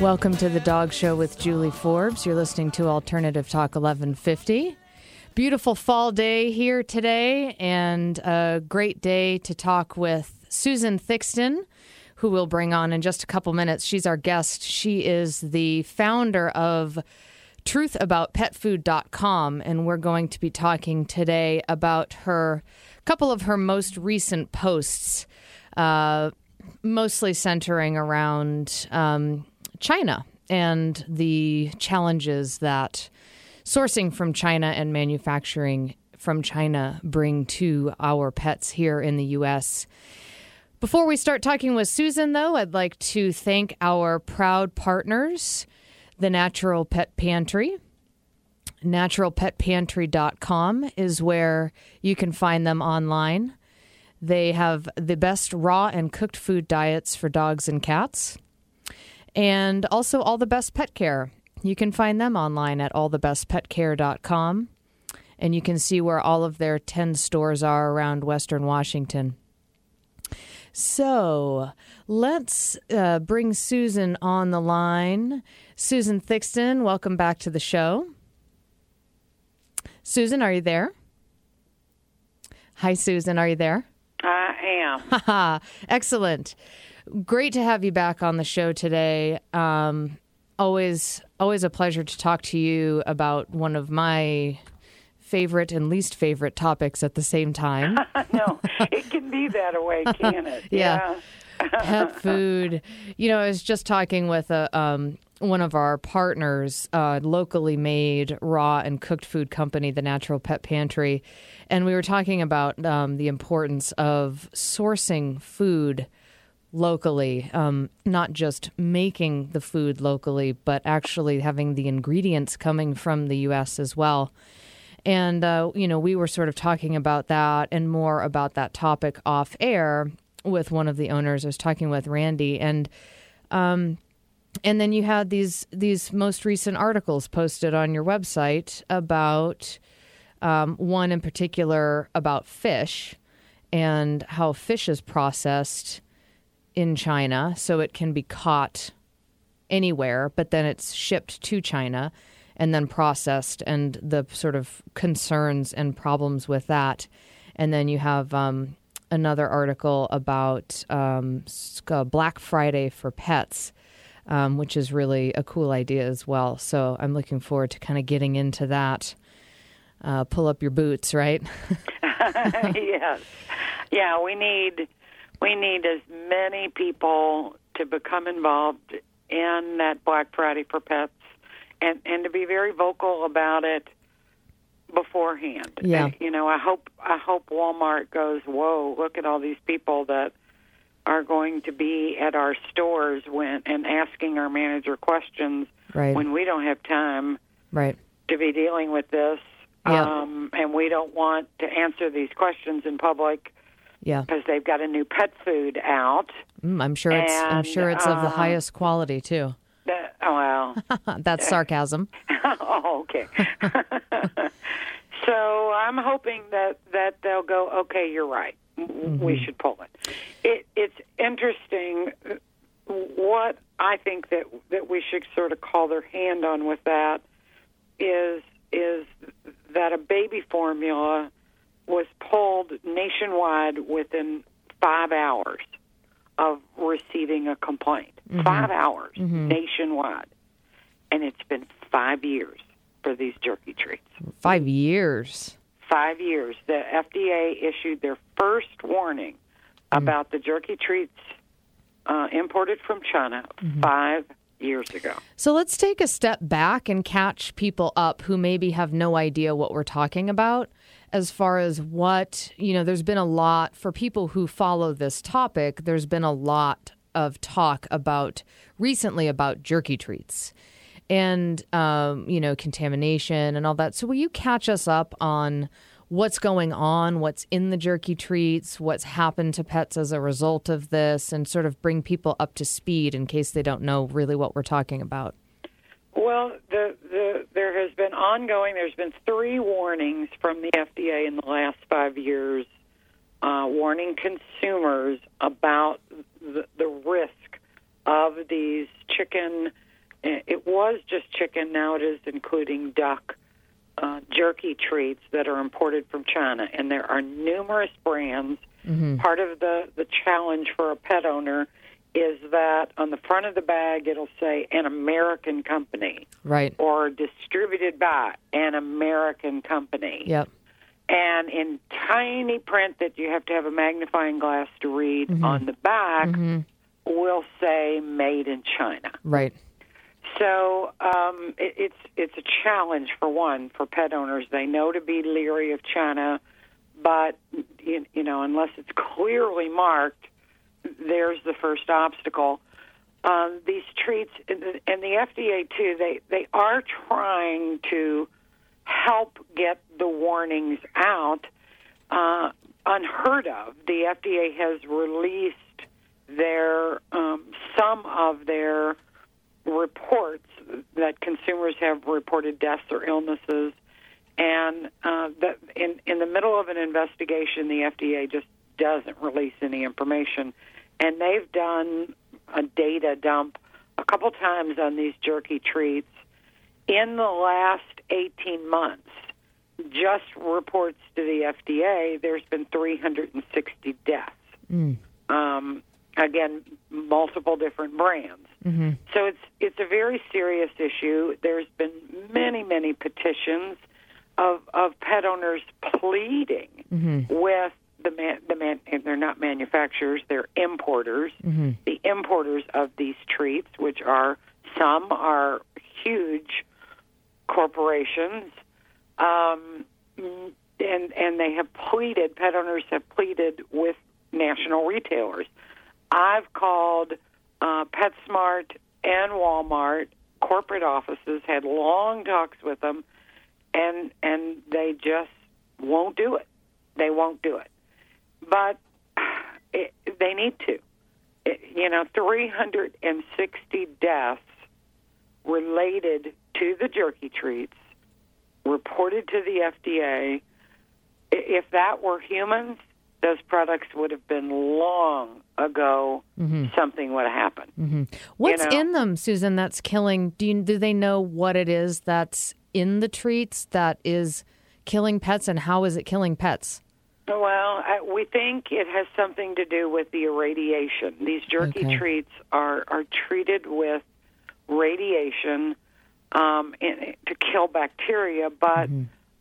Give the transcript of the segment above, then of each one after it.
Welcome to the Dog Show with Julie Forbes. You're listening to Alternative Talk 1150. Beautiful fall day here today, and a great day to talk with Susan Thixton, who we'll bring on in just a couple minutes. She's our guest. She is the founder of truthaboutpetfood.com, and we're going to be talking today about her couple of her most recent posts. Uh, mostly centering around um, China and the challenges that sourcing from China and manufacturing from China bring to our pets here in the U.S. Before we start talking with Susan, though, I'd like to thank our proud partners, the Natural Pet Pantry. NaturalPetPantry.com is where you can find them online. They have the best raw and cooked food diets for dogs and cats, and also all the best pet care. You can find them online at allthebestpetcare.com, and you can see where all of their 10 stores are around Western Washington. So let's uh, bring Susan on the line. Susan Thixton, welcome back to the show. Susan, are you there? Hi, Susan, are you there? I am. Excellent. Great to have you back on the show today. Um, always, always a pleasure to talk to you about one of my favorite and least favorite topics at the same time. no, it can be that way, can it? Yeah. Pet food. You know, I was just talking with a um, one of our partners, uh, locally made raw and cooked food company, the Natural Pet Pantry, and we were talking about um, the importance of sourcing food locally, um, not just making the food locally, but actually having the ingredients coming from the U.S. as well. And, uh, you know, we were sort of talking about that and more about that topic off air with one of the owners. I was talking with Randy, and um, and then you had these these most recent articles posted on your website about um, one in particular about fish and how fish is processed in China so it can be caught anywhere, but then it's shipped to China and then processed, and the sort of concerns and problems with that. And then you have um, another article about um, uh, Black Friday for pets, um, which is really a cool idea as well. So I'm looking forward to kind of getting into that. Uh, pull up your boots, right? yes. Yeah, we need we need as many people to become involved in that Black Friday for pets and and to be very vocal about it beforehand. Yeah. Uh, You know, I hope I hope Walmart goes, "Whoa, look at all these people that are going to be at our stores when and asking our manager questions Right. when we don't have time right. to be dealing with this, Yeah. um, and we don't want to answer these questions in public Yeah. because they've got a new pet food out. Mm, I'm sure it's. I'm sure it's of the uh, highest quality too. Oh well, That's sarcasm. oh okay. so I'm hoping that that they'll go. Okay, you're right. W We mm-hmm. should pull it. It it's interesting. What I think that that we should sort of call their hand on with that is is that a baby formula was pulled nationwide within five hours of receiving a complaint. Mm-hmm. Five hours mm-hmm. nationwide. And it's been five years for these jerky treats. Five years. Five years. The FDA issued their first warning mm-hmm. about the jerky treats uh, imported from China five years ago. So let's take a step back and catch people up who maybe have no idea what we're talking about as far as what, you know, there's been a lot for people who follow this topic, there's been a lot of talk about recently about jerky treats and, um, you know, contamination and all that. So will you catch us up on what's going on, what's in the jerky treats, what's happened to pets as a result of this, and sort of bring people up to speed in case they don't know really what we're talking about? Well, the, the there has been ongoing. There's been three warnings from the FDA in the last five years, uh, warning consumers about the, the risk of these chicken. It was just chicken. Now it is including duck uh, jerky treats that are imported from China, and there are numerous brands. Part of the the challenge for a pet owner is that on the front of the bag it'll say an American company Right. or distributed by an American company. Yep. And in tiny print that you have to have a magnifying glass to read on the back will say made in China. Right. So um, it, it's it's a challenge for one for pet owners. They know to be leery of China, but you, you know unless it's clearly marked, there's the first obstacle. Um, these treats and the, FDA too. They they are trying to help get the warnings out. Uh, unheard of. The FDA has released their um, some of their reports that consumers have reported deaths or illnesses, and uh, that in in the middle of an investigation, the FDA just doesn't release any information, and they've done a data dump a couple times on these jerky treats in the last 18 months. Just reports to the FDA, there's been 360 deaths. Mm. Um, again, multiple different brands. Mm-hmm. So it's it's a very serious issue. There's been many many petitions of of pet owners pleading mm-hmm. with the man the man and they're not manufacturers they're importers the importers of these treats which are some are huge corporations um, and and they have pleaded pet owners have pleaded with national retailers I've called uh, PetSmart and Walmart corporate offices, had long talks with them, and and they just won't do it. They won't do it. But it, they need to. It, you know, 360 deaths related to the jerky treats reported to the FDA. If that were humans, those products would have been long ago. Mm-hmm. Something would have happened. Mm-hmm. What's know. in them, Susan? That's killing. Do you, do they know what it is that's in the treats that is killing pets, and how is it killing pets? Well, I, we think it has something to do with the irradiation. These jerky Okay. treats are are treated with radiation um, in, to kill bacteria, but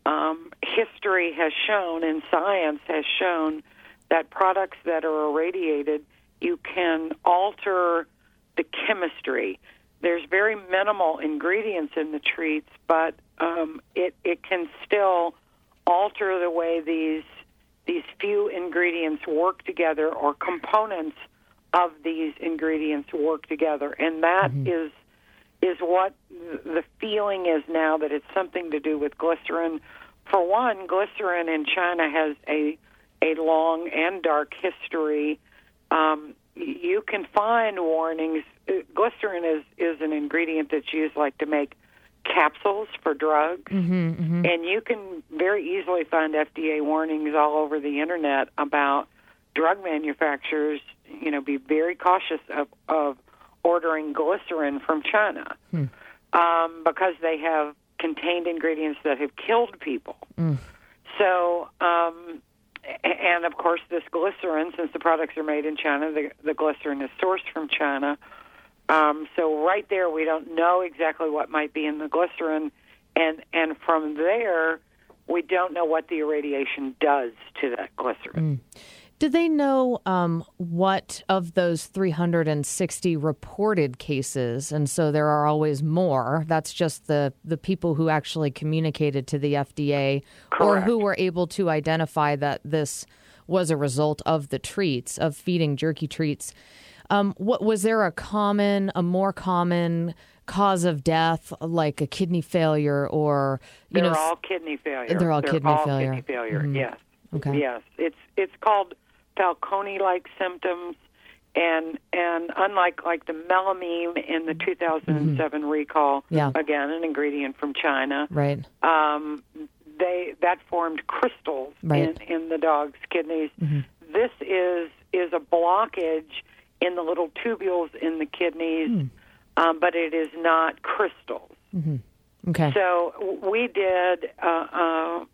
um, history has shown and science has shown that products that are irradiated, you can alter the chemistry. There's very minimal ingredients in the treats, but um, it it can still alter the way these these few ingredients work together or components of these ingredients work together. And that is is what the feeling is now that it's something to do with glycerin. For one glycerin in China has a a long and dark history. Um, you can find warnings. Uh, glycerin is is an ingredient that's used like to make capsules for drugs and you can very easily find FDA warnings all over the internet about drug manufacturers. You know, be very cautious of, of ordering glycerin from China um, because they have contained ingredients that have killed people. So, um, and of course, this glycerin, since the products are made in China, the, the glycerin is sourced from China. Um, so right there, we don't know exactly what might be in the glycerin, and and from there, we don't know what the irradiation does to that glycerin. Do they know um, what of those 360 reported cases, and so there are always more? That's just the the people who actually communicated to the FDA or who were able to identify that this was a result of the treats of feeding jerky treats. Um, what was there a common, a more common cause of death, like a kidney failure or you They're know, all kidney failure. They're all kidney all failure. Kidney failure. Mhm. Yes. Okay. Yes. It's it's called Fanconi-like symptoms, and and unlike like the melamine in the 2007 recall, Mm-hmm. Yeah. again an ingredient from China, right? um, they that formed crystals Right. Mm-hmm. in in the dog's kidneys. This is is a blockage in the little tubules in the kidneys, Hmm. um, but it is not crystals. Okay. So we did uh, uh,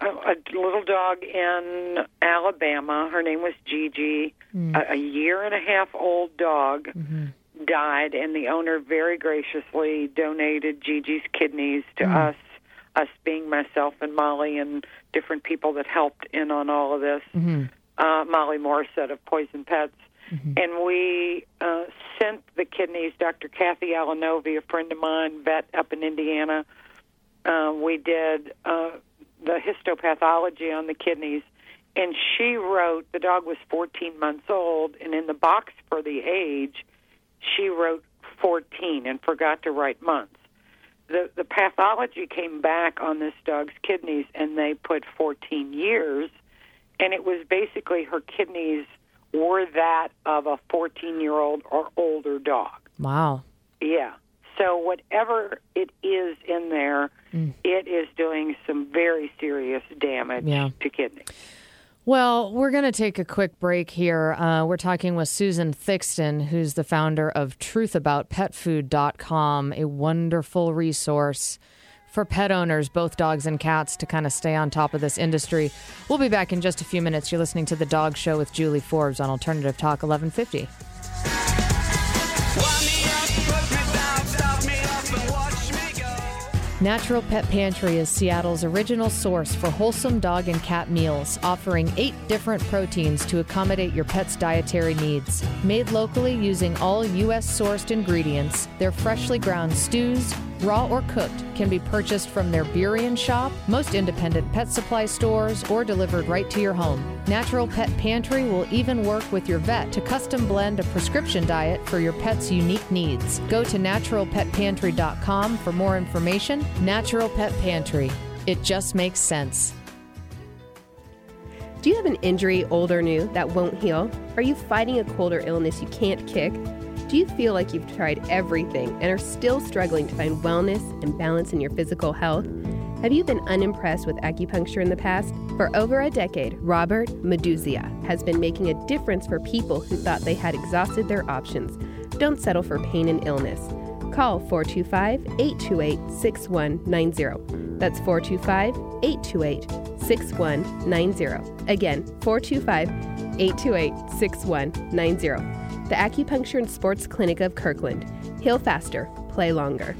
a, a little dog in Alabama. Her name was Gigi. A, a year and a half old dog died, and the owner very graciously donated Gigi's kidneys to us. Us being myself and Molly and different people that helped in on all of this. Uh, Molly Morrissette of Poison Pets. And we uh, sent the kidneys, Dr. Cathy Alinovi, a friend of mine, vet up in Indiana. Uh, we did uh, the histopathology on the kidneys, and she wrote the dog was 14 months old, and in the box for the age, she wrote 14 and forgot to write months. The the pathology came back on this dog's kidneys, and they put 14 years, and it was basically her kidneys were that of a 14 year old or older dog. wow. Yeah. So whatever it is in there, it is doing some very serious damage Yeah. to kidneys. Well, we're going to take a quick break here. Uh, we're talking with Susan Thixton, who's the founder of truthaboutpetfood.com, a wonderful resource for pet owners, both dogs and cats, to kind of stay on top of this industry. We'll be back in just a few minutes. You're listening to The Dog Show with Julie Forbes on Alternative Talk 1150. Natural Pet Pantry is Seattle's original source for wholesome dog and cat meals, offering eight different proteins to accommodate your pet's dietary needs. Made locally using all U.S. sourced ingredients, their freshly ground stews, raw or cooked, can be purchased from their Burien shop, most independent pet supply stores, or delivered right to your home. Natural Pet Pantry will even work with your vet to custom blend a prescription diet for your pet's unique needs. Go to naturalpetpantry.com for more information. Natural Pet Pantry. It just makes sense. Do you have an injury, old or new, that won't heal? Are you fighting a cold or illness you can't kick? Do you feel like you've tried everything and are still struggling to find wellness and balance in your physical health? Have you been unimpressed with acupuncture in the past? For over a decade, Robert Meduzia has been making a difference for people who thought they had exhausted their options. Don't settle for pain and illness. Call 425 828 6190. That's 425 828 6190. Again, 425 828 6190. The Acupuncture and Sports Clinic of Kirkland. Heal faster, play longer.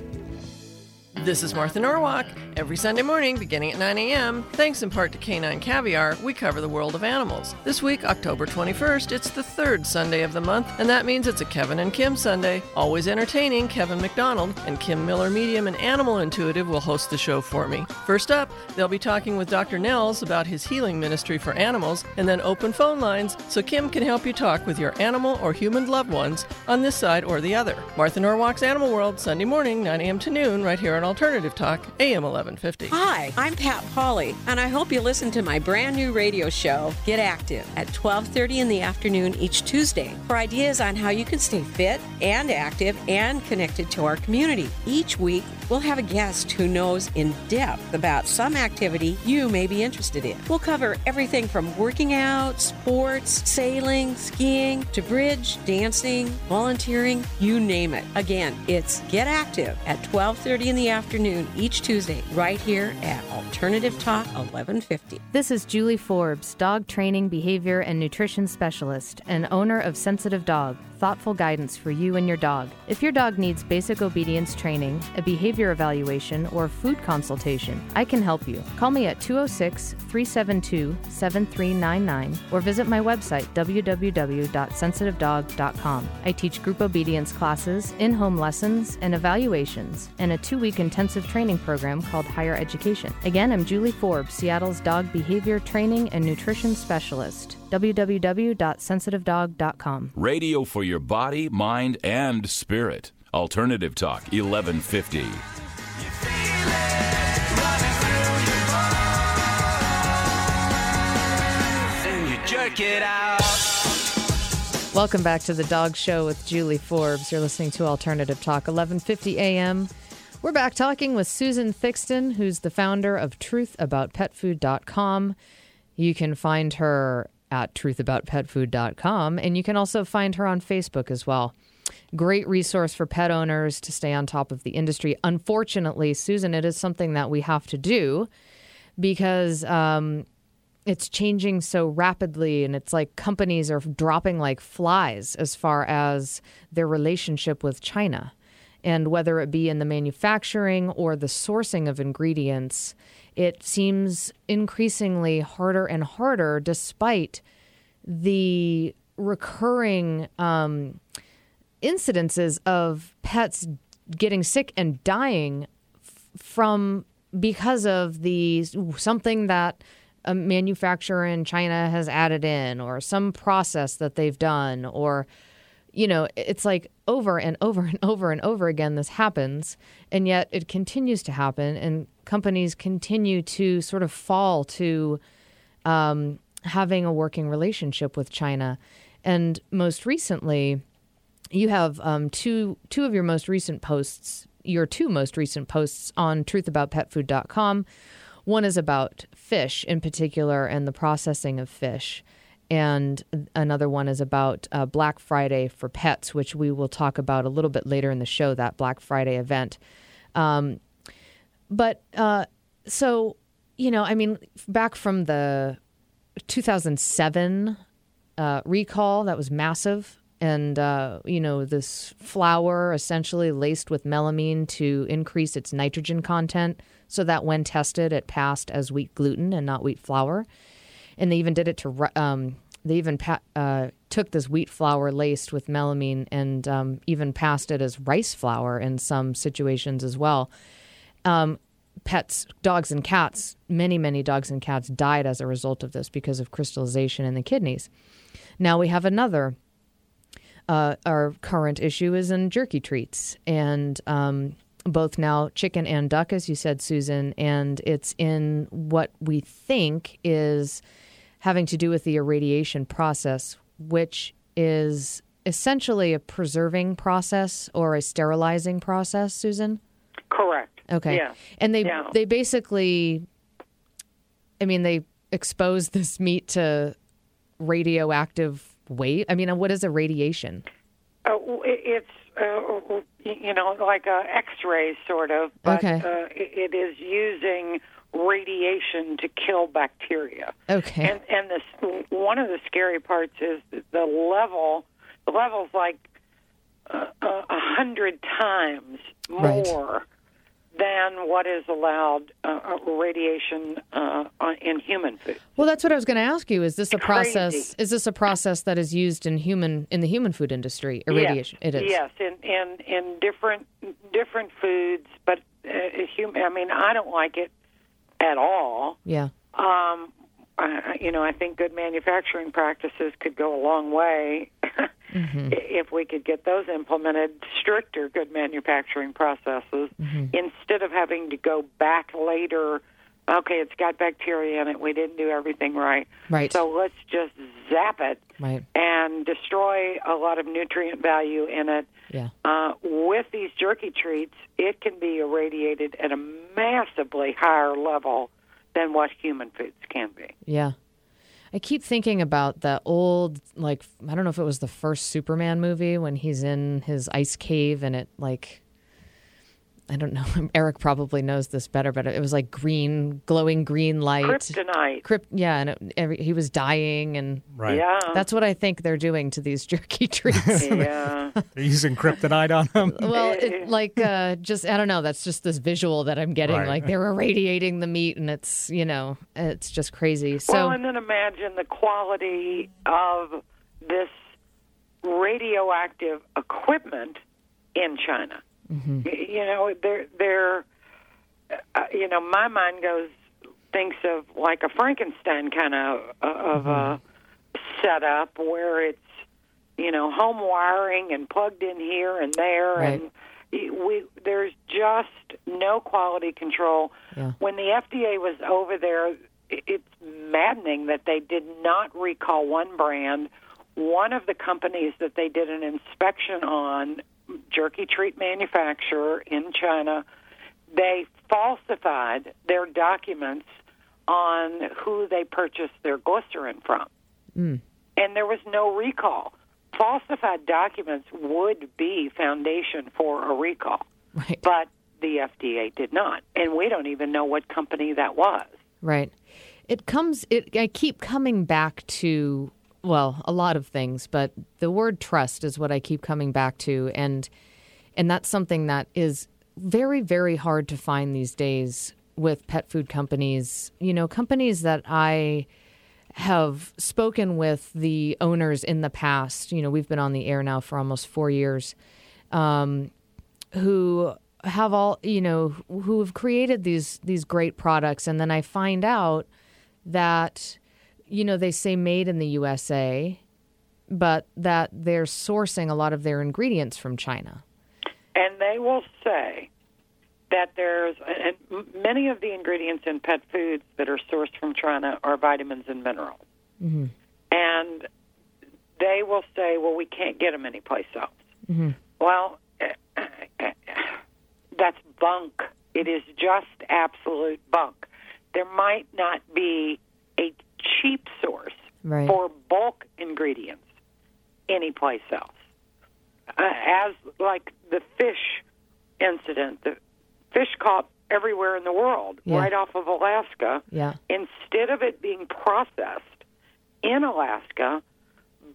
This is Martha Norwalk. Every Sunday morning, beginning at 9 a.m., thanks in part to Canine Caviar, we cover the world of animals. This week, October 21st, it's the third Sunday of the month, and that means it's a Kevin and Kim Sunday. Always entertaining, Kevin McDonald and Kim Miller Medium and Animal Intuitive will host the show for me. First up, they'll be talking with Dr. Nels about his healing ministry for animals, and then open phone lines so Kim can help you talk with your animal or human loved ones on this side or the other. Martha Norwalk's Animal World, Sunday morning, 9 a.m. to noon, right here on Alternative Talk, AM 1150. Hi, I'm Pat Polly, and I hope you listen to my brand new radio show, Get Active, at 12:30 in the afternoon each Tuesday for ideas on how you can stay fit and active and connected to our community. Each week, we'll have a guest who knows in depth about some activity you may be interested in. We'll cover everything from working out, sports, sailing, skiing, to bridge, dancing, volunteering, you name it. Again, it's Get Active at 12:30 in the afternoon each Tuesday right here at Alternative Talk 1150. This is Julie Forbes, dog training, behavior, and nutrition specialist, and owner of Sensitive Dog. Thoughtful guidance for you and your dog. If your dog needs basic obedience training, a behavior evaluation, or food consultation, I can help you. Call me at 206 372 7399 or visit my website www.sensitivedog.com. I teach group obedience classes, in home lessons, and evaluations, and a two week intensive training program called Higher Education. Again, I'm Julie Forbes, Seattle's dog behavior training and nutrition specialist. www.sensitivedog.com. Radio for your body, mind, and spirit. Alternative Talk 1150. Jerk it out. Welcome back to the Dog Show with Julie Forbes. You're listening to Alternative Talk, 11:50 a.m. We're back talking with Susan Thixton, who's the founder of TruthAboutPetFood.com. You can find her at TruthAboutPetFood.com, and you can also find her on Facebook as well. Great resource for pet owners to stay on top of the industry. Unfortunately, Susan, it is something that we have to do because um, it's changing so rapidly and it's like companies are dropping like flies as far as their relationship with China. And whether it be in the manufacturing or the sourcing of ingredients, it seems increasingly harder and harder despite the recurring um, incidences of pets getting sick and dying f- from because of the something that a manufacturer in China has added in or some process that they've done or you know it's like over and over and over and over again this happens and yet it continues to happen and companies continue to sort of fall to um, having a working relationship with China. And most recently you have um, two two of your most recent posts your two most recent posts on truthaboutpetfood.com one is about fish in particular and the processing of fish and another one is about uh, black friday for pets which we will talk about a little bit later in the show that black friday event. Um, but uh, so you know i mean back from the 2007 uh, recall that was massive. And uh, you know this flour essentially laced with melamine to increase its nitrogen content. So that when tested it passed as wheat gluten and not wheat flour and they even did it to um, they even pa- uh, took this wheat flour laced with melamine and um, even passed it as rice flour in some situations as well um, pets, dogs and cats, many, many dogs and cats died as a result of this because of crystallization in the kidneys. Now we have another. Uh, our current issue is in jerky treats, and um, both now chicken and duck, as you said, Susan, and it's in what we think is having to do with the irradiation process, which is essentially a preserving process or a sterilizing process, Susan. Correct. Okay. Yeah. And they Yeah. they basically I mean they expose this meat to radioactive weight. I mean what is a radiation? Uh, it's uh, you know like a X-ray sort of, but Okay. uh, it, it is using radiation to kill bacteria. Okay. And and this one of the scary parts is the level. The level's like uh, a hundred times Right. more than what is allowed uh, uh, radiation uh, in human food. well that's what I was going to ask you. Is this a Crazy. process is this a process that is used in human in the human food industry? Irradiation. Yes. It is. Yes, in in in different different foods, but uh, human. I mean, I don't like it at all. Yeah. Um, I, you know, I think good manufacturing practices could go a long way Mm-hmm. if we could get those implemented. Stricter good manufacturing processes Mm-hmm. instead of having to go back later. Okay, it's got bacteria in it. We didn't do everything right. Right. So let's just zap it Right. and destroy a lot of nutrient value in it. Yeah. Uh, with these jerky treats, it can be irradiated at a massively higher level than what human foods can be. Yeah. I keep thinking about that old, like, I don't know if it was the first Superman movie when he's in his ice cave and it, like, I don't know. Eric probably knows this better, but it was like green, glowing green light. Kryptonite. Crypt, yeah, and it, every, he was dying, and Right. Yeah. that's what I think they're doing to these jerky treats. yeah. They're using kryptonite on them. well, it, like, uh, just I don't know. That's just this visual that I'm getting. Right. Like they're irradiating the meat, and it's you know, it's just crazy. So well, and then imagine the quality of this radioactive equipment in China. Mm-hmm. You know, they're they're uh, you know, my mind goes thinks of like a Frankenstein kind of uh, of a setup where it's you know, home wiring and plugged in here and there, Right. and we there's just no quality control. Yeah. When the FDA was over there, it's maddening that they did not recall one brand. One of the companies that they did an inspection on, jerky treat manufacturer in China, they falsified their documents on who they purchased their glycerin from. Hmm. And there was no recall. Falsified documents would be foundation for a recall, Right. but the FDA did not. And we don't even know what company that was. Right. It comes. It. I keep coming back to. Well, a lot of things, but the word trust is what I keep coming back to, and and that's something that is very, very hard to find these days with pet food companies. You know, companies that I have spoken with the owners in the past. You know, we've been on the air now for almost four years. Um, who have all you know who have created these these great products and then I find out that you know they say made in the USA but that they're sourcing a lot of their ingredients from China. And they will say that there's, and many of the ingredients in pet foods that are sourced from China are vitamins and minerals. Mm-hmm. And they will say, well, we can't get them anyplace else. Mm-hmm. Well, that's bunk. It is just absolute bunk. There might not be a cheap source Right. for bulk ingredients anyplace else. Uh, as like the fish incident, the fish caught everywhere in the world, Yeah. right off of Alaska. Yeah. Instead of it being processed in Alaska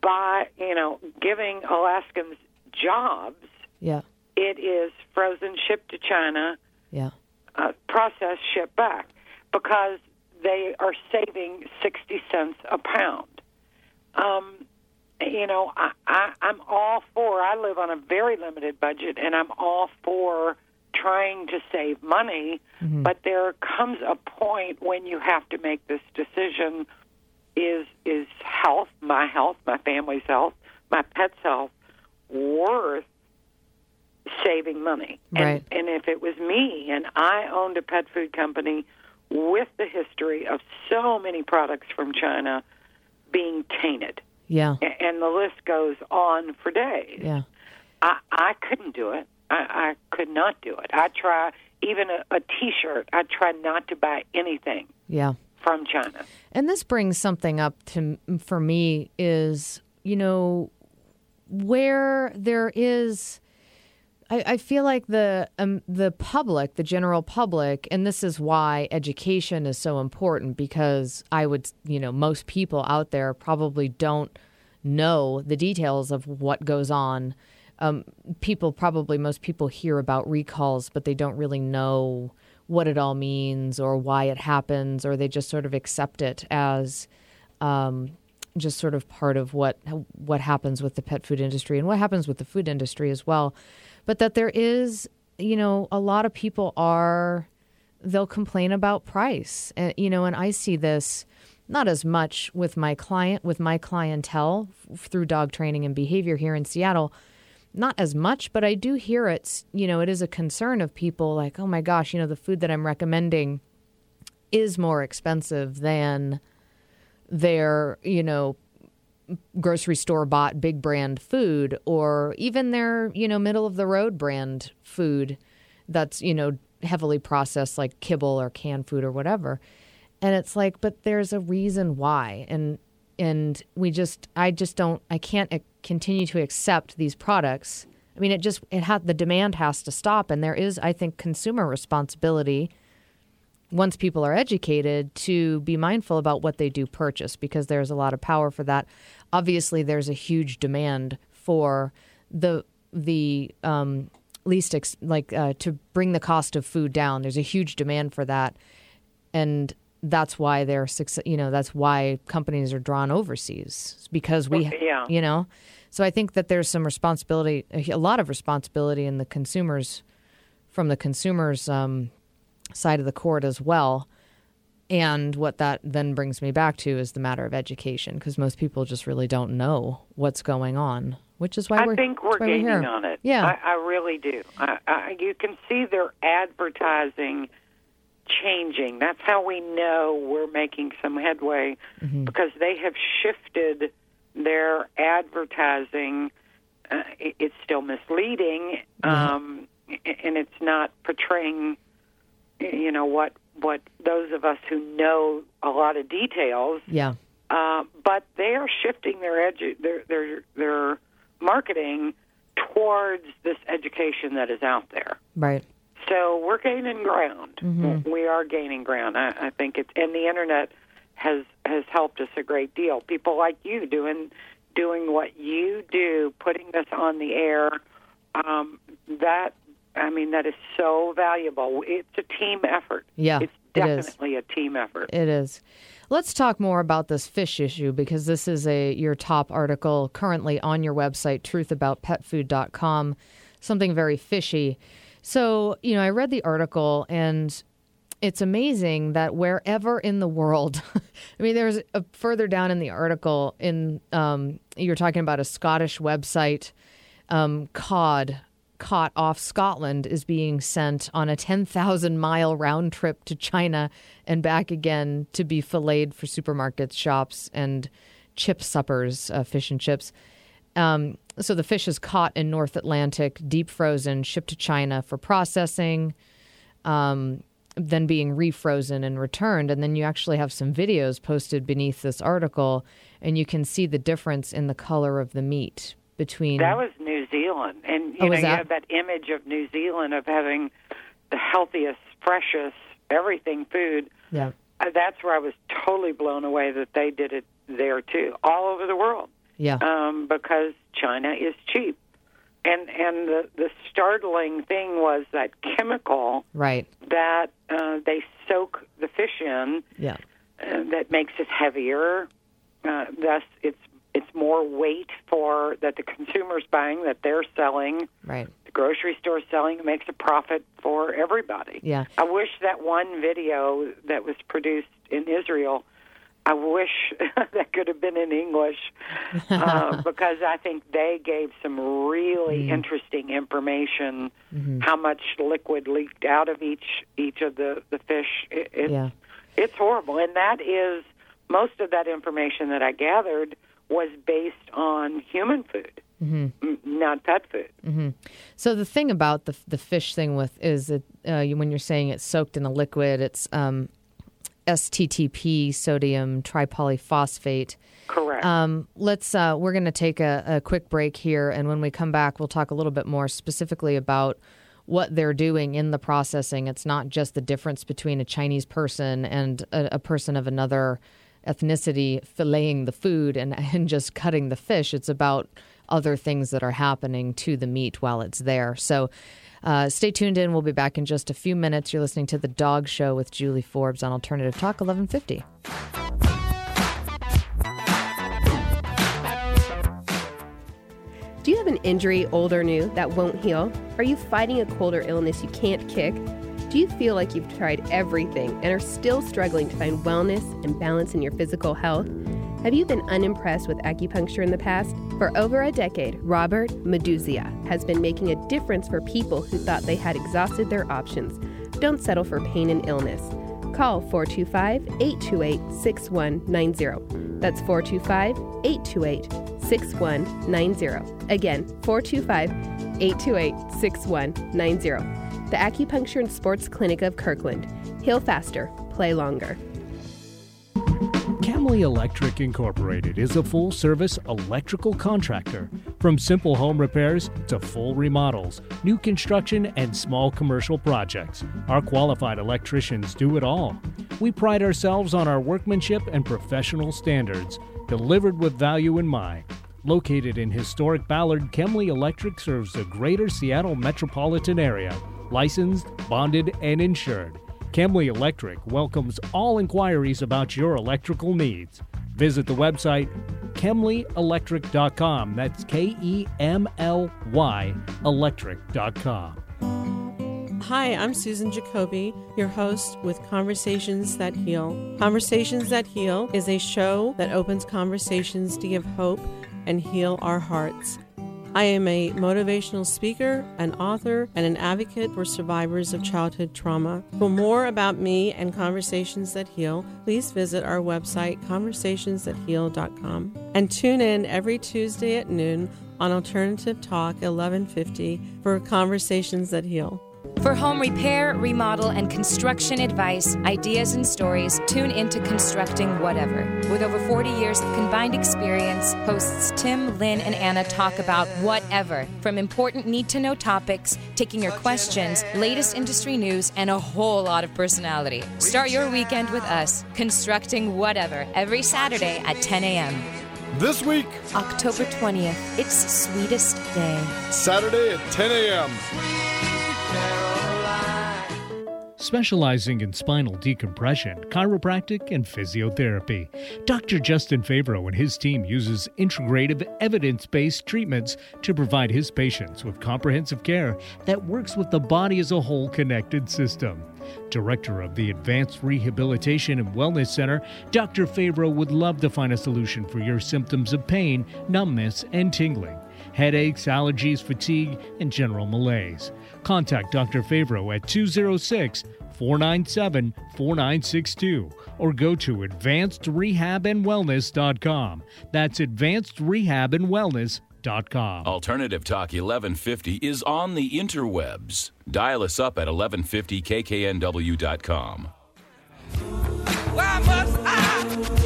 by, you know, giving Alaskans jobs, Yeah. it is frozen, shipped to China, Yeah. uh, processed, shipped back because they are saving 60 cents a pound. Um, you know, I, I, I'm all for, I live on a very limited budget, and I'm all for trying to save money, but there comes a point when you have to make this decision is is health, my health, my family's health, my pet's health worth saving money. And, Right. and if it was me and I owned a pet food company with the history of so many products from China being tainted, Yeah. and the list goes on for days, Yeah. I, I couldn't do it. I, I could not do it. I try even a, a T-shirt. I try not to buy anything Yeah. from China. And this brings something up to for me is you know where there is. I, I feel like the um, the public, the general public, and this is why education is so important because I would, you know, most people out there probably don't know the details of what goes on. Um, people probably most people hear about recalls, but they don't really know what it all means or why it happens, or they just sort of accept it as um, just sort of part of what what happens with the pet food industry and what happens with the food industry as well. But that there is, you know, a lot of people are they'll complain about price, and you know, and I see this not as much with my client with my clientele through dog training and behavior here in Seattle not as much, but I do hear it's, you know, it is a concern of people like, oh my gosh, you know, the food that I'm recommending is more expensive than their, you know, grocery store bought big brand food or even their, you know, middle of the road brand food that's, you know, heavily processed like kibble or canned food or whatever. And it's like, but there's a reason why. And and we just I just don't I can't uh, continue to accept these products. I mean, it just it had the demand has to stop, and there is I think consumer responsibility once people are educated to be mindful about what they do purchase because there's a lot of power for that. Obviously, there's a huge demand for the the um, least ex- like uh, to bring the cost of food down. There's a huge demand for that, and that's why they're success. You know, that's why companies are drawn overseas because we, yeah. you know. So I think that there's some responsibility, a lot of responsibility in the consumers, from the consumers' um, side of the court as well And what that then brings me back to is the matter of education, because most people just really don't know what's going on, which is why I we're I think we're gaining here. on it. Yeah, I, I really do. I, I, you can see their advertising changing. That's how we know we're making some headway Mm-hmm. because they have shifted their advertising. Uh, it, it's still misleading, um, and it's not portraying, you know, what what those of us who know a lot of details yeah, uh, but they are shifting their edu- their their their marketing towards this education that is out there. right. So we're gaining ground. Mm-hmm. We are gaining ground. I, I think it's and the internet has has helped us a great deal. People like you doing doing what you do, putting this on the air. Um, that I mean, that is so valuable. It's a team effort. Yeah, it's it is. definitely a team effort. It is. Let's talk more about this fish issue because this is a your top article currently on your website, truthaboutpetfood.com. Something very fishy. So, you know, I read the article and it's amazing that wherever in the world, I mean, there's a further down in the article in um, you're talking about a Scottish website, um, cod caught off Scotland is being sent on a 10,000 mile round trip to China and back again to be filleted for supermarkets, shops, and chip suppers, uh, fish and chips. Um, so the fish is caught in North Atlantic, deep frozen, shipped to China for processing, um, then being refrozen and returned. And then you actually have some videos posted beneath this article, and you can see the difference in the color of the meat between. That was New Zealand, and you Oh, know you have that image of New Zealand of having the healthiest, freshest, everything food. yeah, Uh, that's where I was totally blown away that they did it there too, all over the world, yeah, um, because China is cheap. And and the the startling thing was that chemical right, that uh, they soak the fish in yeah, uh, that makes it heavier. Uh, thus, it's it's more weight for that the consumer's buying that they're selling. right, The grocery store selling it makes a profit for everybody. yeah. I wish that one video that was produced in Israel. I wish that could have been in English uh, because I think they gave some really Mm. interesting information. Mm-hmm. How much liquid leaked out of each each of the the fish? It, it's Yeah. it's horrible, and that is most of that information that I gathered was based on human food, mm not pet food. So the thing about the the fish thing with is that uh, you- when you're saying it's soaked in a liquid, it's um, STTP, sodium tripolyphosphate. Correct. Um, let's. Uh, we're going to take a, a quick break here, and when we come back, we'll talk a little bit more specifically about what they're doing in the processing. It's not just the difference between a Chinese person and a, a person of another ethnicity filleting the food and, and just cutting the fish. It's about other things that are happening to the meat while it's there. So. Uh, stay tuned in. We'll be back in just a few minutes. You're listening to The Dog Show with Julie Forbes on Alternative Talk 1150. Do you have an injury, old or new, that won't heal? Are you fighting a cold or illness you can't kick? Do you feel like you've tried everything and are still struggling to find wellness and balance in your physical health? Have you been unimpressed with acupuncture in the past? For over a decade, Robert Meduzia has been making a difference for people who thought they had exhausted their options. Don't settle for pain and illness. Call 425 828 6190. That's 425 828 6190. Again, 425 828 6190. The Acupuncture and Sports Clinic of Kirkland. Heal faster, play longer. Kemly Electric Incorporated is a full service electrical contractor. From simple home repairs to full remodels, new construction, and small commercial projects, our qualified electricians do it all. We pride ourselves on our workmanship and professional standards, delivered with value in mind. Located in historic Ballard, Kemly Electric serves the greater Seattle metropolitan area, licensed, bonded, and insured. Kemly Electric welcomes all inquiries about your electrical needs. Visit the website kemlyelectric.com. That's K E M L Y electric.com. Hi, I'm Susan Jacoby, your host with Conversations That Heal. Conversations That Heal is a show that opens conversations to give hope and heal our hearts. I am a motivational speaker, an author, and an advocate for survivors of childhood trauma. For more about me and Conversations That Heal, please visit our website, conversationsthatheal.com. And tune in every Tuesday at noon on Alternative Talk 1150 for Conversations That Heal. For home repair, remodel, and construction advice, ideas, and stories, tune into Constructing Whatever. With over 40 years of combined experience, hosts Tim, Lynn, and Anna talk about whatever, from important need to know topics, taking your questions, latest industry news, and a whole lot of personality. Start your weekend with us, Constructing Whatever, every Saturday at 10 a.m. This week, October 20th, it's Sweetest Day. Saturday at 10 a.m. Specializing in spinal decompression, chiropractic, and physiotherapy, Dr. Justin Favreau and his team uses integrative, evidence-based treatments to provide his patients with comprehensive care that works with the body as a whole connected system. Director of the Advanced Rehabilitation and Wellness Center, Dr. Favreau would love to find a solution for your symptoms of pain, numbness, and tingling, headaches, allergies, fatigue, and general malaise. Contact Dr. Favreau at 206 497 4962 or go to advancedrehabandwellness.com. That's advancedrehabandwellness.com. Alternative Talk 1150 is on the interwebs. Dial us up at 1150kknw.com. Why must I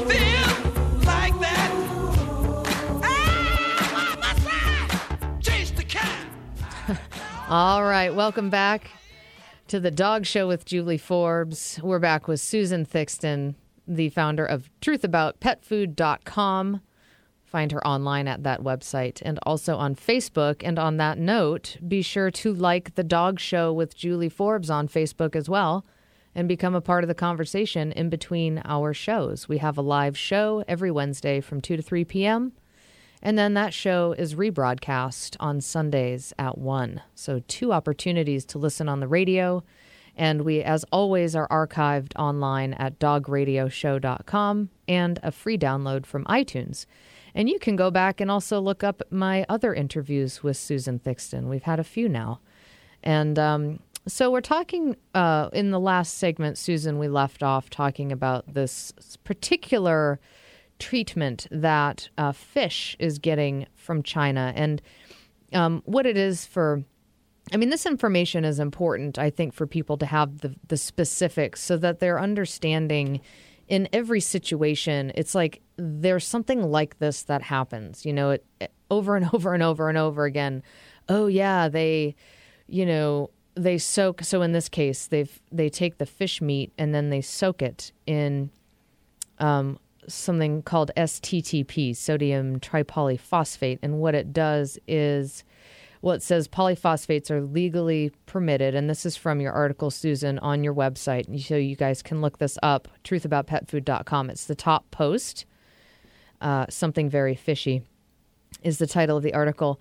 All right, welcome back to the Dog Show with Julie Forbes. We're back with Susan Thixton, the founder of truthaboutpetfood.com. Find her online at that website and also on Facebook. And on that note, be sure to like the Dog Show with Julie Forbes on Facebook as well and become a part of the conversation in between our shows. We have a live show every Wednesday from 2 to 3 p.m. And then that show is rebroadcast on Sundays at 1. So, two opportunities to listen on the radio. And we, as always, are archived online at dogradioshow.com and a free download from iTunes. And you can go back and also look up my other interviews with Susan Thixton. We've had a few now. And um, so we're talking uh, in the last segment, Susan, we left off talking about this particular treatment that uh, fish is getting from China and um, what it is for. I mean, this information is important, I think, for people to have the, the specifics so that they're understanding in every situation. It's like there's something like this that happens, you know, it, over and over and over and over again. Oh, yeah, they, you know, they soak. So in this case, they've they take the fish meat and then they soak it in um, something called STTP, sodium tripolyphosphate. And what it does is, well, it says polyphosphates are legally permitted. And this is from your article, Susan, on your website. So you guys can look this up, truthaboutpetfood.com. It's the top post. Uh, something very fishy is the title of the article.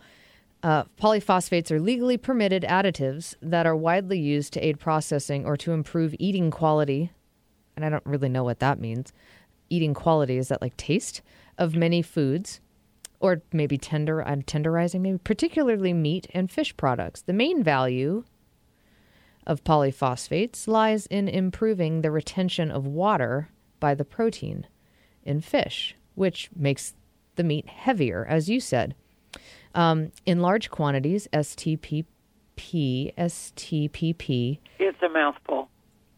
Uh, polyphosphates are legally permitted additives that are widely used to aid processing or to improve eating quality. And I don't really know what that means. Eating quality is that like taste of many foods, or maybe tender. I'm tenderizing, maybe particularly meat and fish products. The main value of polyphosphates lies in improving the retention of water by the protein in fish, which makes the meat heavier, as you said. Um, in large quantities, STPP, STPP It's a mouthful.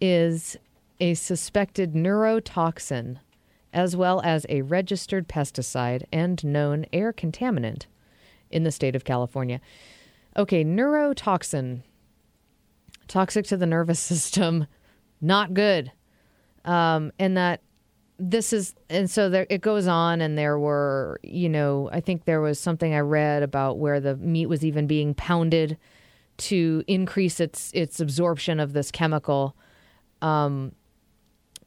is a suspected neurotoxin as well as a registered pesticide and known air contaminant in the state of California. Okay, neurotoxin, toxic to the nervous system, not good. Um, and that this is, and so there, it goes on, and there were, you know, I think there was something I read about where the meat was even being pounded to increase its its absorption of this chemical. Um,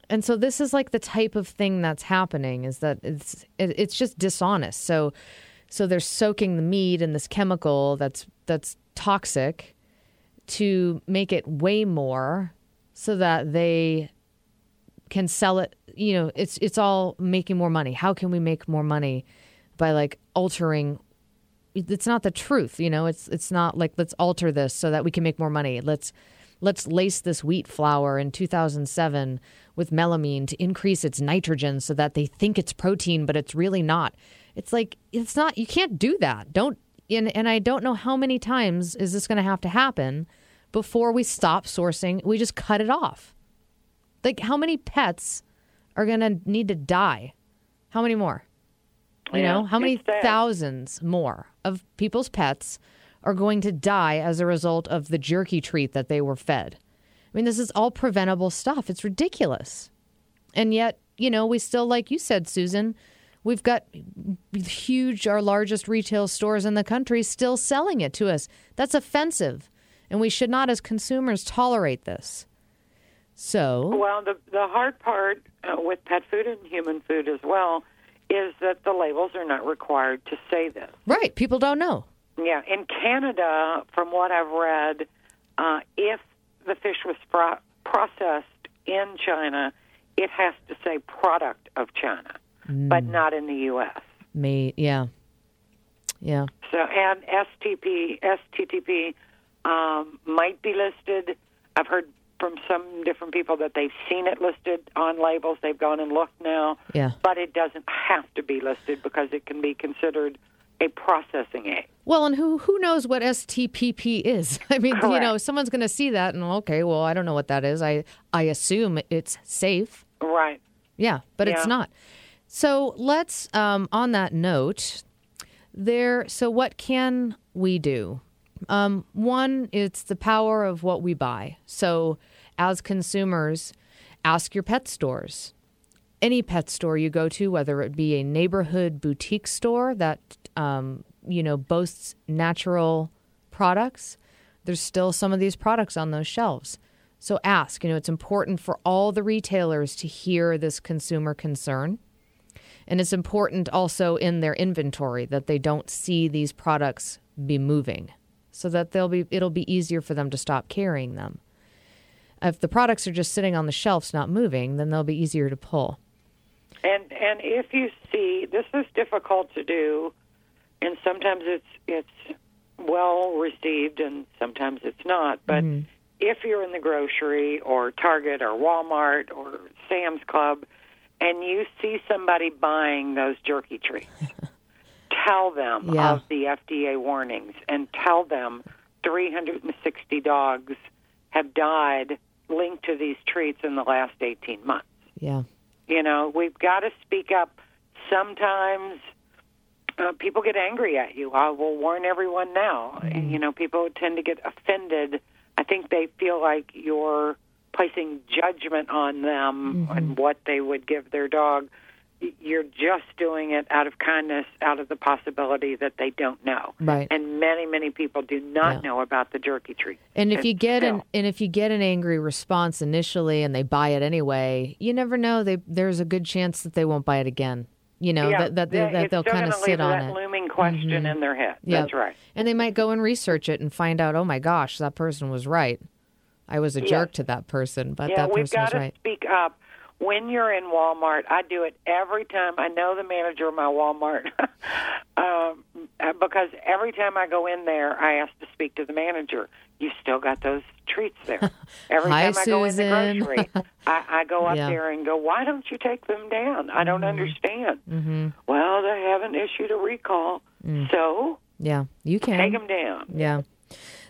and so this is like the type of thing that's happening is that it's it, it's just dishonest. So so they're soaking the meat in this chemical that's that's toxic to make it way more so that they can sell it. You know it's it's all making more money. How can we make more money by like altering? It's not the truth you know? It's it's not like let's alter this so that we can make more money. Let's let's lace this wheat flour in 2007 with melamine to increase its nitrogen so that they think it's protein but it's really not. It's like it's not you can't do that. Don't and, and i don't know how many times is this going to have to happen before we stop sourcing we just cut it off. Like how many pets are going to need to die? How many more? You Yeah, know how many sad. thousands more of people's pets are going to die as a result of the jerky treat that they were fed. I mean this is all preventable stuff. It's ridiculous. And yet you know we still like you said susan we've got huge our largest retail stores in the country still selling it to us. That's offensive. And we should not as consumers tolerate this. So Well, the the hard part uh, with pet food and human food as well is that the labels are not required to say this. right. People don't know Yeah, in Canada, from what I've read, uh, if the fish was pro- processed in China, it has to say product of China, but not in the U.S. me yeah yeah So, and STP, STTP um, might be listed. I've heard from some different people that they've seen it listed on labels. They've gone and looked now, yeah but it doesn't have to be listed because it can be considered a processing aid. Well, and who who knows what STPP is? I mean, you know, someone's going to see that and okay, well, I don't know what that is. I I assume it's safe. Right. Yeah, but it's not. So let's um, on that note, there. So what can we do? Um, one, it's the power of what we buy. So as consumers, ask your pet stores. Any pet store you go to, whether it be a neighborhood boutique store that um, you know boasts natural products, there's still some of these products on those shelves. So ask. You know, it's important for all the retailers to hear this consumer concern. And it's important also in their inventory that they don't see these products be moving so that they'll be it'll be easier for them to stop carrying them. If the products are just sitting on the shelves not moving, then they'll be easier to pull. And and if you see this is difficult to do, and sometimes it's it's well received, and sometimes it's not. But mm-hmm. if you're in the grocery or Target or Walmart or Sam's Club, and you see somebody buying those jerky treats, tell them Yeah. of the FDA warnings and tell them 360 dogs have died linked to these treats in the last 18 months. Yeah. You know, we've got to speak up. Sometimes uh, people get angry at you. I will warn everyone now. Mm-hmm. You know, people tend to get offended. I think they feel like you're placing judgment on them Mm-hmm. and what they would give their dog. You're just doing it out of kindness, out of the possibility that they don't know. Right. And many, many people do not Yeah. know about the jerky treat. And if you get an and if you get an angry response initially and they buy it anyway, you never know. They there's a good chance that they won't buy it again. You know yeah, that that, they, that they'll kind of sit on that it. Mm-hmm. looming question in their head. Yep. That's right. And they might go and research it and find out, oh my gosh, that person was right. I was a Yes. jerk to that person, but yeah, that we've person got was to right. speak up. When you're in Walmart, I do it every time. I know the manager of my Walmart um, because every time I go in there, I ask to speak to the manager. You still got those treats there. Every Hi, time I go in Susan. the grocery, I, I go up Yeah. Mm-hmm. there and go, "Why don't you take them down? I don't understand." Well, they haven't issued a recall, Mm. so Yeah, you can take them down. Yeah.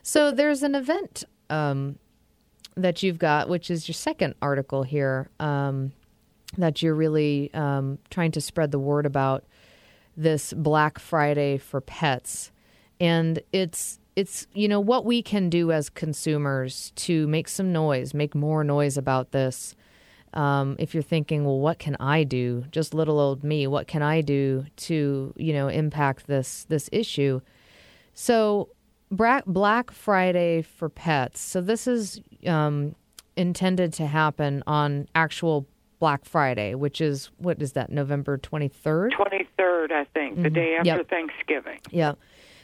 So there's an event um, that you've got, which is your second article here, um, that you're really um, trying to spread the word about this Black Friday for pets, and it's it's you know what we can do as consumers to make some noise, make more noise about this. Um, if you're thinking, well, what can I do? Just little old me, what can I do to you know impact this this issue? So, Black Friday for pets. So, this is um, intended to happen on actual Black Friday, which is what is that, November 23rd? Twenty third, I think, the day after Mm-hmm. Yep. Thanksgiving. Yeah.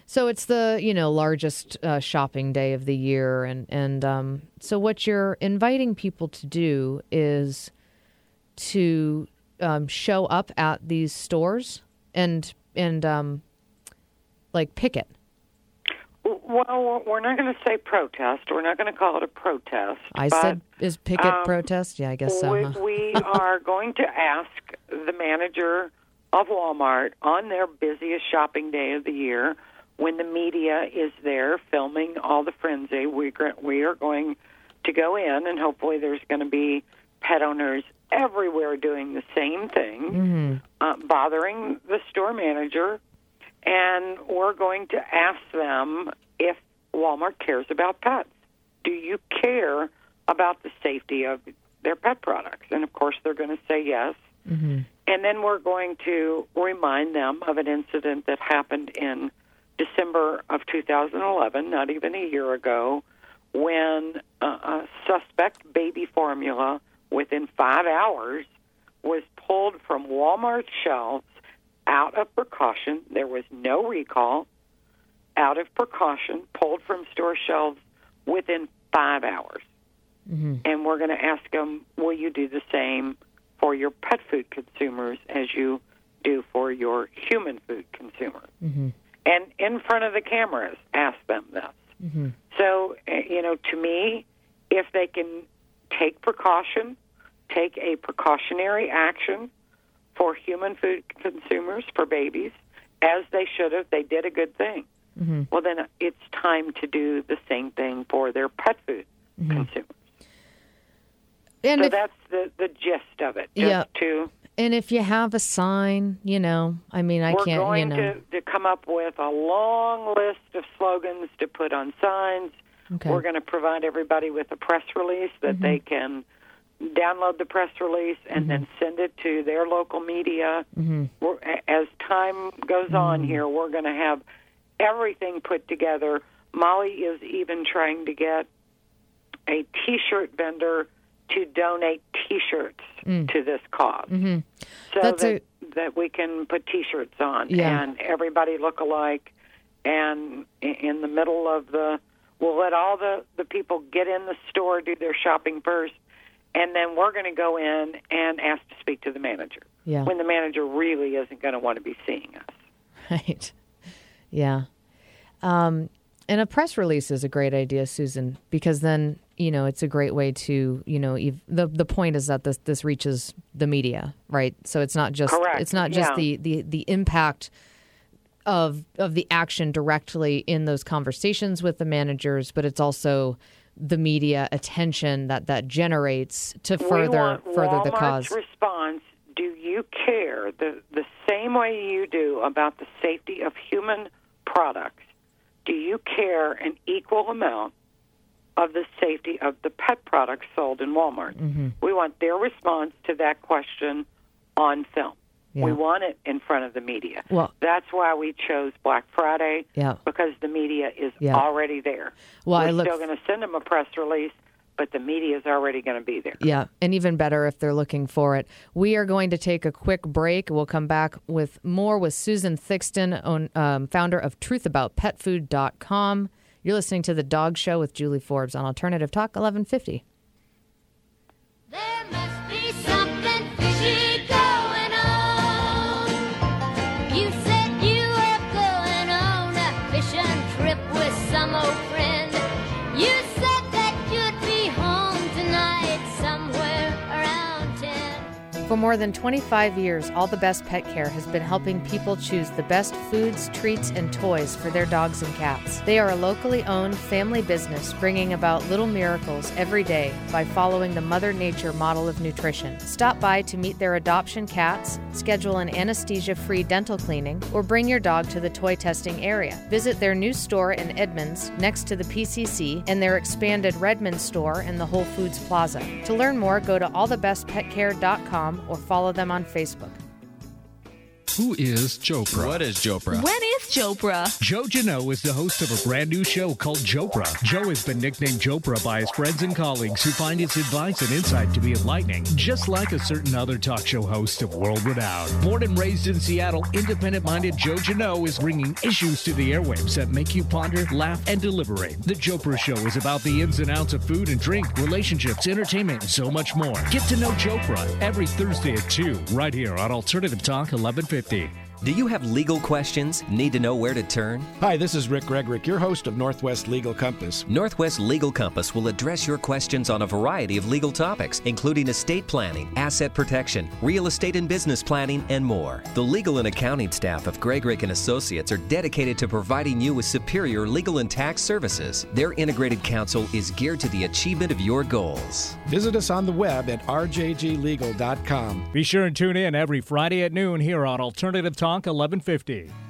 So it's the you know largest uh, shopping day of the year, and and um, so what you're inviting people to do is to um, show up at these stores and and um, like picket. Well, we're not going to say protest. We're not going to call it a protest. I but, said is picket um, protest? Yeah, I guess so. we, huh? we are going to ask the manager of Walmart on their busiest shopping day of the year, when the media is there filming all the frenzy, we we are going to go in, and hopefully there's going to be pet owners everywhere doing the same thing, Mm-hmm. uh, bothering the store manager, and we're going to ask them if Walmart cares about pets. Do you care about the safety of their pet products? And of course, they're going to say yes. Mm-hmm. And then we're going to remind them of an incident that happened in December of 2011, not even a year ago, when uh, a suspect baby formula within five hours was pulled from Walmart shelves out of precaution. There was no recall. Out of precaution, pulled from store shelves within five hours. Mm-hmm. And we're going to ask them, will you do the same for your pet food consumers as you do for your human food consumers? Mm-hmm. And in front of the cameras, ask them this. Mm-hmm. So, uh, you know, to me, if they can take precaution, take a precautionary action for human food consumers, for babies, as they should have, they did a good thing. Mm-hmm. Well, then it's time to do the same thing for their pet food consumers. And so if- that's the, the gist of it. Just Yeah. to And if you have a sign, you know, I mean, I we're can't, going you know. to, to come up with a long list of slogans to put on signs. Okay. We're going to provide everybody with a press release that they can download the press release and then send it to their local media. Mhm. We're, as time goes on here, we're going to have everything put together. Molly is even trying to get a T-shirt vendor to donate T-shirts Mm. to this because hmm so That's that, that we can put T-shirts on Yeah. and everybody look alike. And in the middle of the, we'll let all the the people get in the store, do their shopping first, and then we're going to go in and ask to speak to the manager. Yeah. When the manager really isn't going to want to be seeing us. Right. Yeah. Um, and a press release is a great idea, Susan, because then you know it's a great way to you know ev- the the point is that this this reaches the media, right? So it's not just Correct. it's not just Yeah. the the the impact of of the action directly in those conversations with the managers, but it's also the media attention that that generates to further further the cause. response. Do you care the the same way you do about the safety of human products? Do you care an equal amount of the safety of the pet products sold in Walmart? Mm-hmm. We want their response to that question on film. We want it in front of the media. Well- that's why we chose Black Friday Yeah. because the media is Yeah. already there. Well, We're I look still going to send them a press release, but the media is already going to be there. Yeah, and even better if they're looking for it. We are going to take a quick break. We'll come back with more with Susan Thixton, own, um, founder of truthaboutpetfood.com. You're listening to The Dog Show with Julie Forbes on Alternative Talk 1150. For more than 25 years, All the Best Pet Care has been helping people choose the best foods, treats, and toys for their dogs and cats. They are a locally owned family business bringing about little miracles every day by following the Mother Nature model of nutrition. Stop by to meet their adoption cats, schedule an anesthesia free dental cleaning, or bring your dog to the toy testing area. Visit their new store in Edmonds next to the PCC and their expanded Redmond store in the Whole Foods Plaza. To learn more, go to allthebestpetcare.com or follow them on Facebook. Who is Jopra? What is Jopra? When is Jopra? Joe Jano is the host of a brand new show called Jopra. Joe has been nicknamed Jopra by his friends and colleagues who find his advice and insight to be enlightening, just like a certain other talk show host of world renown. Born and raised in Seattle, independent minded Joe Jano is bringing issues to the airwaves that make you ponder, laugh, and deliberate. The Jopra Show is about the ins and outs of food and drink, relationships, entertainment, and so much more. Get to know Jopra every Thursday at 2, right here on Alternative Talk 1150. sí Do you have legal questions? Need to know where to turn? Hi, this is Rick Gregrick, your host of Northwest Legal Compass. Northwest Legal Compass will address your questions on a variety of legal topics, including estate planning, asset protection, real estate and business planning, and more. The legal and accounting staff of Gregrick and Associates are dedicated to providing you with superior legal and tax services. Their integrated counsel is geared to the achievement of your goals. Visit us on the web at rjglegal.com. Be sure and tune in every Friday at noon here on Alternative Talk 1150.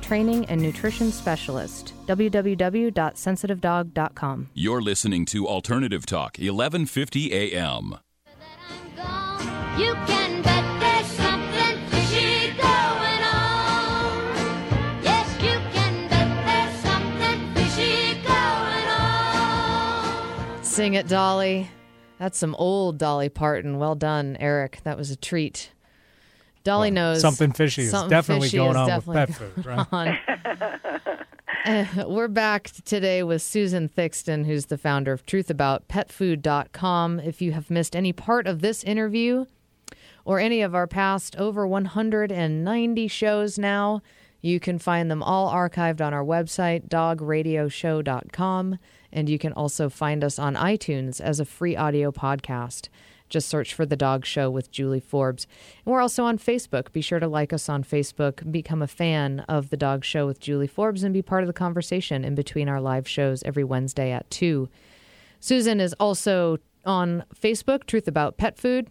training and nutrition specialist. www.sensitivedog.com. You're listening to Alternative Talk, 1150 AM. You can bet there's something fishy going on. Yes, you can bet there's something fishy going on. Sing it, Dolly. That's some old Dolly Parton. Well done, Eric. That was a treat. Dolly knows something fishy is definitely fishy going is on definitely with pet food, right? Uh, we're back today with Susan Thixton, who's the founder of truthaboutpetfood.com. If you have missed any part of this interview or any of our past over 190 shows now, you can find them all archived on our website, dogradioshow.com. And you can also find us on iTunes as a free audio podcast. Just search for The Dog Show with Julie Forbes. And we're also on Facebook. Be sure to like us on Facebook, become a fan of The Dog Show with Julie Forbes, and be part of the conversation in between our live shows every Wednesday at 2. Susan is also on Facebook, Truth About Pet Food.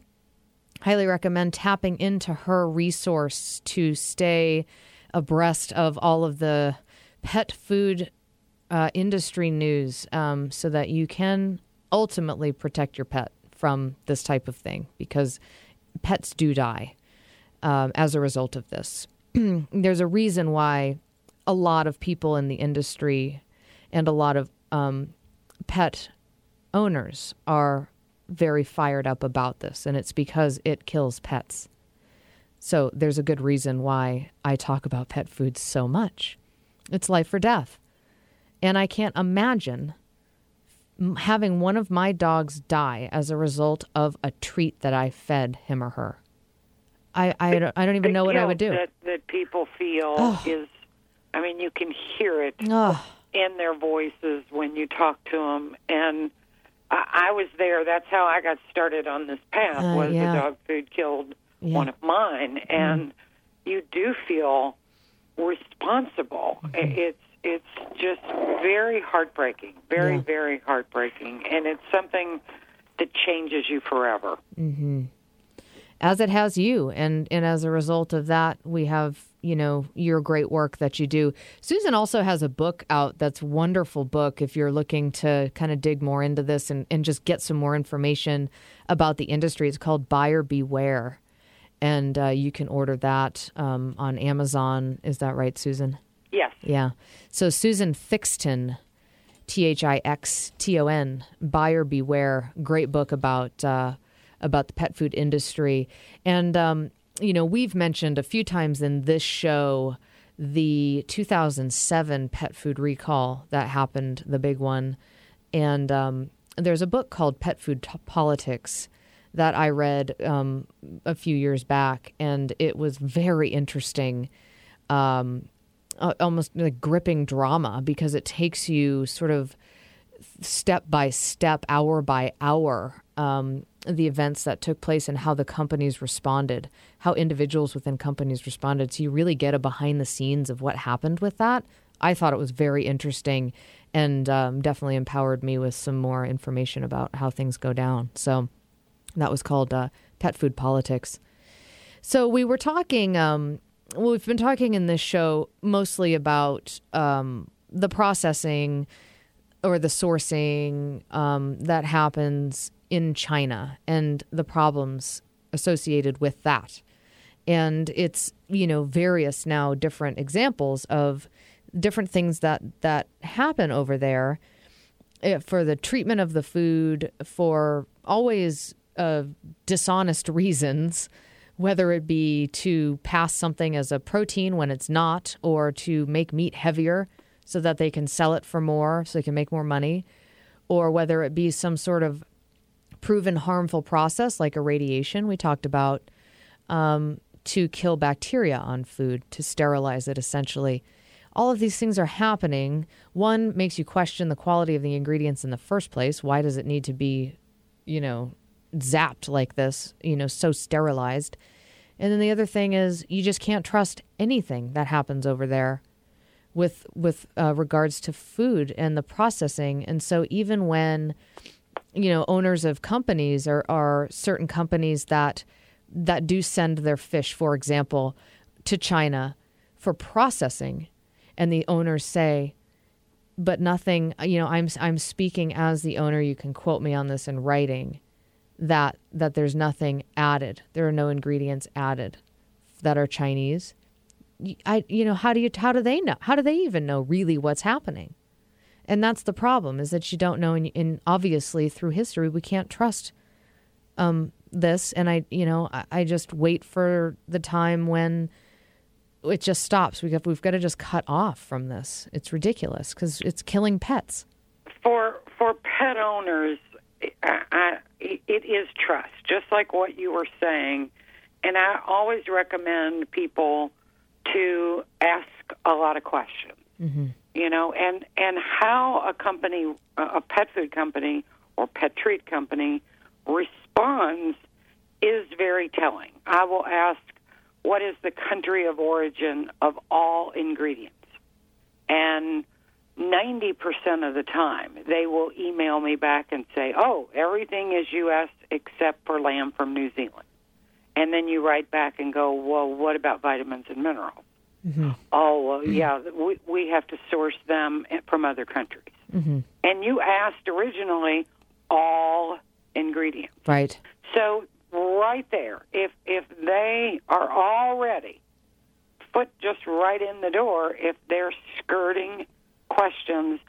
Highly recommend tapping into her resource to stay abreast of all of the pet food uh, industry news um, so that you can ultimately protect your pet from this type of thing because pets do die um, as a result of this. There's a reason why a lot of people in the industry and a lot of um, pet owners are very fired up about this, and it's because it kills pets. So there's a good reason why I talk about pet food so much. It's life or death. And I can't imagine having one of my dogs die as a result of a treat that I fed him or her. I, I, don't, I don't even The know what I would do. That, that people feel Ugh. is, I mean, you can hear it Ugh. in their voices when you talk to them. And I, I was there. That's how I got started on this path. Uh, was yeah. the dog food killed Yeah. one of mine, and you do feel responsible. Mm-hmm. It's it's just very heartbreaking, very Yeah. very heartbreaking, and it's something that changes you forever. hmm As it has you, and and as a result of that, we have you know your great work that you do. Susan also has a book out that's a wonderful book. If you're looking to kind of dig more into this and and just get some more information about the industry, it's called Buyer Beware, and uh, you can order that um, on Amazon. Is that right, Susan? Yeah. So Susan Thixton, T H I X T O N, Buyer Beware, great book about uh, about the pet food industry, and um, you know we've mentioned a few times in this show the 2007 pet food recall that happened, the big one, and um, there's a book called Pet Food Politics that I read um, a few years back, and it was very interesting. Um, uh, almost like gripping drama because it takes you sort of step by step, hour by hour, um, the events that took place and how the companies responded, how individuals within companies responded. So you really get a behind the scenes of what happened with that. I thought it was very interesting and um, definitely empowered me with some more information about how things go down. So that was called uh, Pet Food Politics. So we were talking. Um, well, we've been talking in this show mostly about um, the processing or the sourcing um, that happens in China and the problems associated with that. And it's you know various now different examples of different things that that happen over there eh, for the treatment of the food for always uh, dishonest reasons whether it be to pass something as a protein when it's not, or to make meat heavier so that they can sell it for more, so they can make more money, or whether it be some sort of proven harmful process like irradiation we talked about um, to kill bacteria on food, to sterilize it essentially. All of these things are happening. One makes you question the quality of the ingredients in the first place. Why does it need to be, you know, zapped like this, you know, so sterilized. And then the other thing is you just can't trust anything that happens over there with with uh, regards to food and the processing. And so even when you know owners of companies are, are certain companies that that do send their fish, for example, to China for processing, and the owners say, but nothing. You know, I'm I'm speaking as the owner. You can quote me on this in writing that that there's nothing added. There are no ingredients added that are Chinese. I you know how do you how do they know how do they even know really what's happening? And that's the problem is that you don't know. And, and obviously through history we can't trust um, this. And I you know I, I just wait for the time when it just stops. We have, we've got to just cut off from this. It's ridiculous because it's killing pets. For for pet owners, I, I, it is trust, just like what you were saying. And I always recommend people to ask a lot of questions. Mm-hmm. You know, and and how a company, a pet food company or pet treat company responds is very telling. I will ask, what is the country of origin of all ingredients? And 90% of the time, they will email me back and say, oh, everything is U.S. except for lamb from New Zealand. And then you write back and go, well, what about vitamins and minerals? Mm-hmm. Oh, well, yeah, we, we have to source them from other countries. Mm-hmm. And you asked originally all ingredients. Right. So right there, if if they are already foot just right in the door, if they're skirting questions,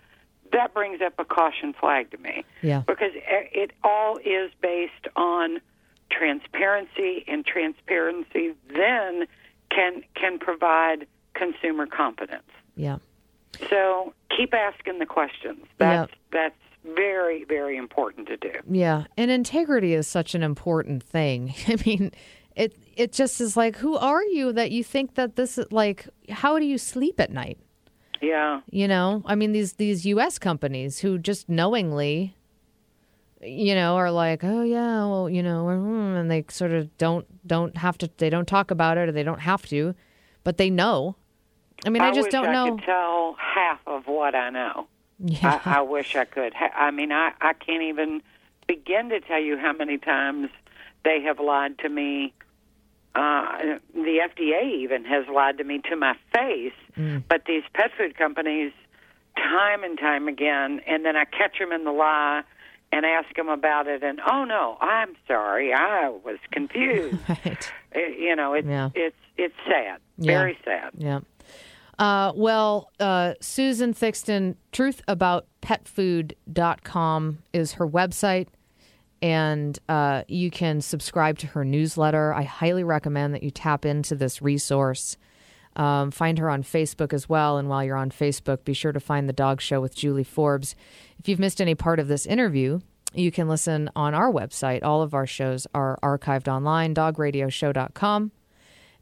that brings up a caution flag to me. Yeah. Because it all is based on transparency, and transparency then can can provide consumer confidence. Yeah. So keep asking the questions. That's that's very very important to do. Yeah, and integrity is such an important thing. I mean, it it just is like, who are you that you think that this is like? How do you sleep at night? Yeah. You know, I mean these these U.S. companies who just knowingly, you know, are like, oh yeah, well, you know, hmm, and they sort of don't don't have to. They don't talk about it, or they don't have to, but they know. I mean, I, I just don't know. I know. tell half of what I know. Yeah. I, I wish I could. I mean, I I can't even begin to tell you how many times they have lied to me. Uh, the FDA even has lied to me to my face. Mm. But these pet food companies, time and time again, and then I catch them in the lie and ask them about it, and oh no, I'm sorry, I was confused. right. It- you know, it's Yeah. it's it's sad, Yeah. very sad. Yeah. Uh, well, uh, Susan Thixton, truthaboutpetfood.com is her website, and uh, you can subscribe to her newsletter. I highly recommend that you tap into this resource. Um, find her on Facebook as well. And while you're on Facebook, be sure to find The Dog Show with Julie Forbes. If you've missed any part of this interview, you can listen on our website. All of our shows are archived online, dogradioshow.com,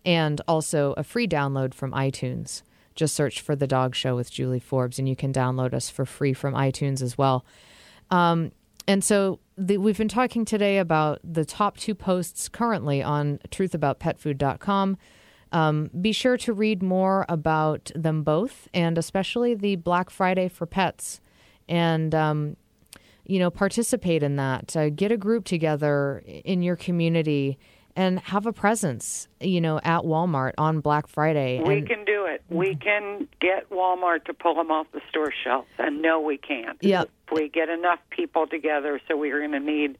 and also a free download from iTunes. Just search for The Dog Show with Julie Forbes, and you can download us for free from iTunes as well. Um, and so the, we've been talking today about the top two posts currently on truthaboutpetfood.com. Um, be sure to read more about them both, and especially the Black Friday for pets, and um, you know participate in that. Uh, get a group together in your community and have a presence. You know, at Walmart on Black Friday. We and, can do it. We can get Walmart to pull them off the store shelf, and no, we can't. Yep. If we get enough people together, so we're going to need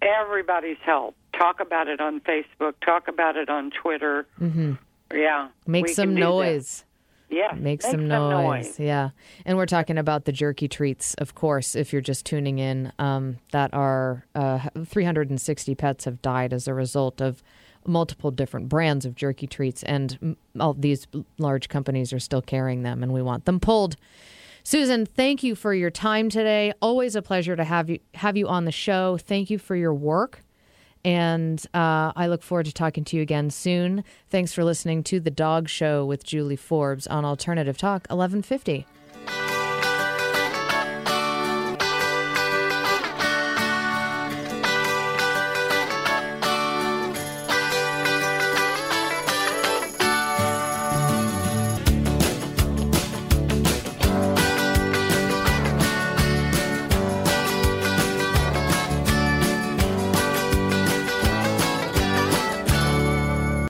everybody's help. Talk about it on Facebook. Talk about it on Twitter. hmm Yeah. Make some noise. that. Noise. Yeah. Make some noise. Yeah. And we're talking about the jerky treats, of course, if you're just tuning in, um, that are uh, 360 pets have died as a result of multiple different brands of jerky treats. And all these large companies are still carrying them, and we want them pulled. Susan, thank you for your time today. Always a pleasure to have you have you on the show. Thank you for your work. And uh, I look forward to talking to you again soon. Thanks for listening to The Dog Show with Julie Forbes on Alternative Talk 1150.